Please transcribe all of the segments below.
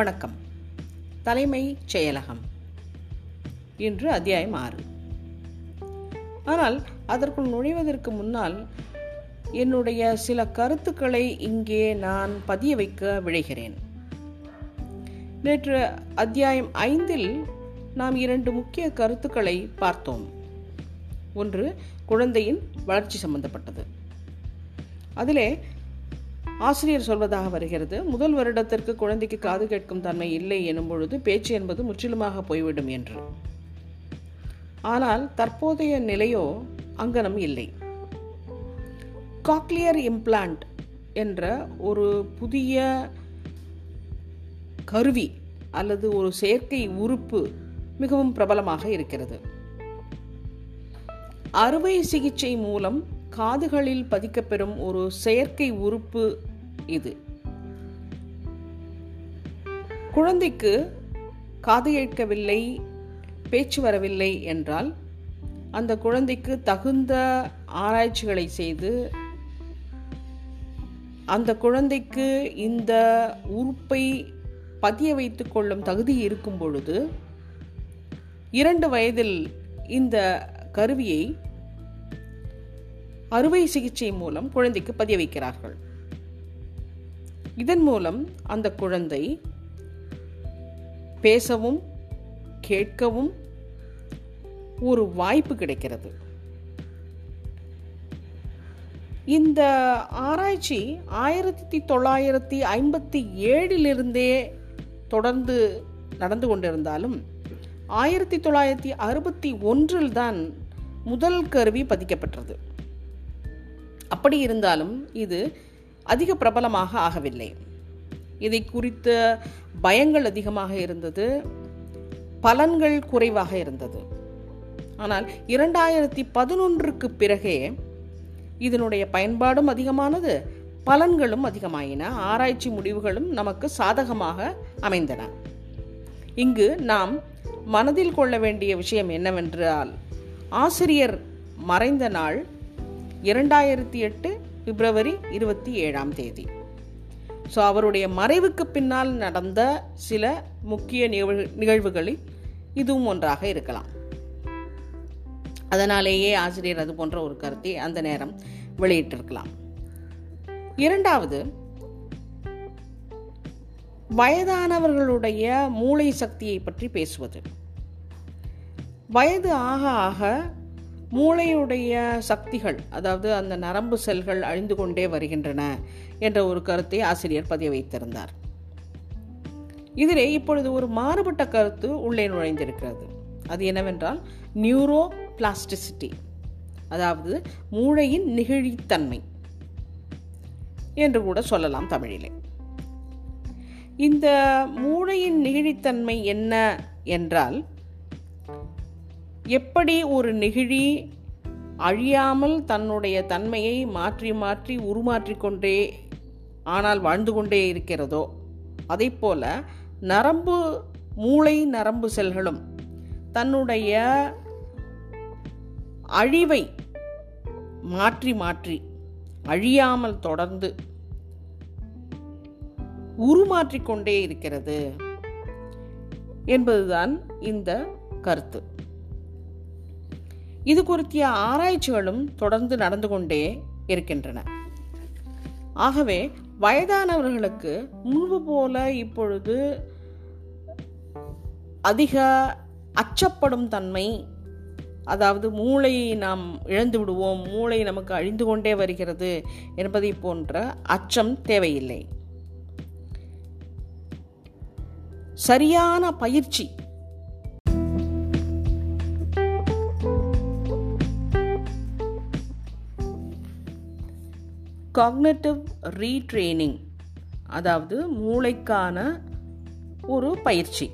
வணக்கம். தலைமை செயலகம். இன்று அத்தியாயம் ஆறு. ஆனால் அதற்குள் நுழைவதற்கு முன்னால் என்னுடைய சில கருத்துக்களை இங்கே நான் பதிய வைக்க விழைகிறேன். நேற்று அத்தியாயம் ஐந்தில் நாம் இரண்டு முக்கிய கருத்துக்களை பார்த்தோம். ஒன்று குழந்தையின் வளர்ச்சி சம்பந்தப்பட்டது. அதிலே ஆசிரியர் சொல்வதாக வருகிறது முதல் வருடத்திற்கு குழந்தைக்கு காது கேட்கும் தன்மை இல்லை எனும் பொழுது பேச்சு என்பது முற்றிலுமாக போய்விடும் என்று. ஆனால் தற்போதைய நிலையோ அங்கனம் இல்லை. காக்லியர் இம்ப்ளான்ட் என்ற ஒரு புதிய கருவி அல்லது ஒரு செயற்கை உறுப்பு மிகவும் பிரபலமாக இருக்கிறது. அறுவை சிகிச்சை மூலம் காதுகளில் பதிக்கப்பெறும் ஒரு செயற்கை உறுப்பு இது. குழந்தைக்கு காது கேட்கவில்லை பேச்சு வரவில்லை என்றால் அந்த குழந்தைக்கு தகுந்த ஆராய்ச்சிகளை செய்து அந்த குழந்தைக்கு இந்த உறுப்பை பதிய வைத்து கொள்ளும் தகுதி இருக்கும் பொழுது இரண்டு வயதில் இந்த கருவியை அறுவை சிகிச்சை மூலம் குழந்தைக்கு பதிய வைக்கிறார்கள். இதன் மூலம் அந்த குழந்தை பேசவும் கேட்கவும் ஒரு வாய்ப்பு கிடைக்கிறது. இந்த ஆராய்ச்சி ஆயிரத்தி தொள்ளாயிரத்தி ஐம்பத்தி ஏழிலிருந்தே தொடர்ந்து நடந்து கொண்டிருந்தாலும் ஆயிரத்தி தொள்ளாயிரத்தி அறுபத்தி ஒன்றில் தான் முதல் கருவி பதிக்கப்பட்டது. அப்படி இருந்தாலும் இது அதிக பிரபலமாக ஆகவில்லை. இதை குறித்த பயங்கள் அதிகமாக இருந்தது பலன்கள் குறைவாக இருந்தது. ஆனால் இரண்டாயிரத்தி பதினொன்றுக்கு பிறகே இதனுடைய பயன்பாடும் அதிகமானது பலன்களும் அதிகமாயின ஆராய்ச்சி முடிவுகளும் நமக்கு சாதகமாக அமைந்தன. இங்கு நாம் மனதில் கொள்ள வேண்டிய விஷயம் என்னவென்றால் ஆசிரியர் மறைந்த நாள் இரண்டாயிரத்தி எட்டு பிப்ரவரி இருபத்தி ஏழாம் தேதி. ஸோ அவருடைய மறைவுக்கு பின்னால் நடந்த சில முக்கிய நிகழ்வு நிகழ்வுகளில் இதுவும் ஒன்றாக இருக்கலாம். அதனாலேயே ஆசிரியர் அது போன்ற ஒரு கருத்தை அந்த நேரம் வெளியிட்டிருக்கலாம். இரண்டாவது வயதானவர்களுடைய மூளை சக்தியை பற்றி பேசுவது. வயது ஆக ஆக மூளையுடைய சக்திகள் அதாவது அந்த நரம்பு செல்கள் அழிந்து கொண்டே வருகின்றன என்ற ஒரு கருத்தை ஆசிரியர் பதிய வைத்திருந்தார். இதிலே இப்பொழுது ஒரு மாறுபட்ட கருத்து உள்ளே நுழைந்திருக்கிறது. அது என்னவென்றால் நியூரோ பிளாஸ்டிசிட்டி அதாவது மூளையின் நெகிழித்தன்மை என்று கூட சொல்லலாம் தமிழிலே. இந்த மூளையின் நெகிழித்தன்மை என்ன என்றால் எப்படி ஒரு நெகிழி அழியாமல் தன்னுடைய தன்மையை மாற்றி மாற்றி உருமாற்றிக்கொண்டே ஆனால் வாழ்ந்து கொண்டே இருக்கிறதோ? அதை போல நரம்பு மூளை நரம்பு செல்களும் தன்னுடைய அழிவை மாற்றி மாற்றி அழியாமல் தொடர்ந்து உருமாற்றிக்கொண்டே இருக்கிறது என்பதுதான் இந்த கருத்து. இது குறித்திய ஆராய்ச்சிகளும் தொடர்ந்து நடந்து கொண்டே இருக்கின்றன. ஆகவே வயதானவர்களுக்கு முன்பு போல இப்பொழுது அதிக அச்சப்படும் தன்மை அதாவது மூளையை நாம் இழந்து விடுவோம் மூளை நமக்கு அழிந்து கொண்டே வருகிறது என்பதை போன்ற அச்சம் தேவையில்லை. சரியான பயிற்சி காக்னட்டிவ் ரீட்ரெய்னிங் அதாவது மூளைக்கான ஒரு பயிற்சி.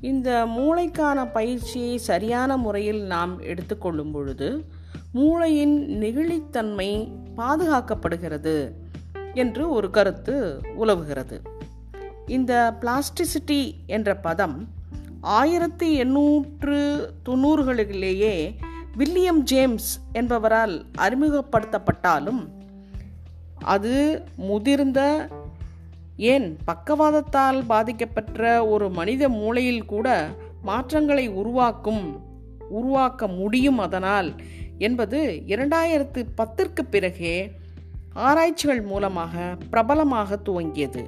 இந்த மூளைக்கான பயிற்சியை சரியான முறையில் நாம் எடுத்துக்கொள்ளும் பொழுது மூளையின் நெகிழித்தன்மை பாதுகாக்கப்படுகிறது என்று ஒரு கருத்து உலவுகிறது. இந்த பிளாஸ்டிசிட்டி என்ற பதம் ஆயிரத்தி எண்ணூற்று தொண்ணூறுகளிலேயே வில்லியம் ஜேம்ஸ் என்பவரால் அறிமுகப்படுத்தப்பட்டாலும் அது முதிர்ந்த ஏன் பக்கவாதத்தால் பாதிக்கப்பட்ட ஒரு மனித மூளையில் கூட மாற்றங்களை உருவாக்கும் உருவாக்க முடியும் அதனால் என்பது இரண்டாயிரத்து பத்திற்கு பிறகே ஆராய்ச்சிகள் மூலமாக பிரபலமாக துவங்கியது.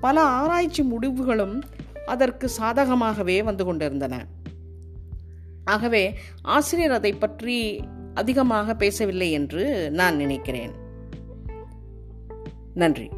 பல ஆராய்ச்சி முடிவுகளும் அதற்கு சாதகமாகவே வந்து கொண்டிருந்தன. ஆகவே ஆசிரியர் அதை பற்றி அதிகமாக பேசவில்லை என்று நான் நினைக்கிறேன். நன்றி.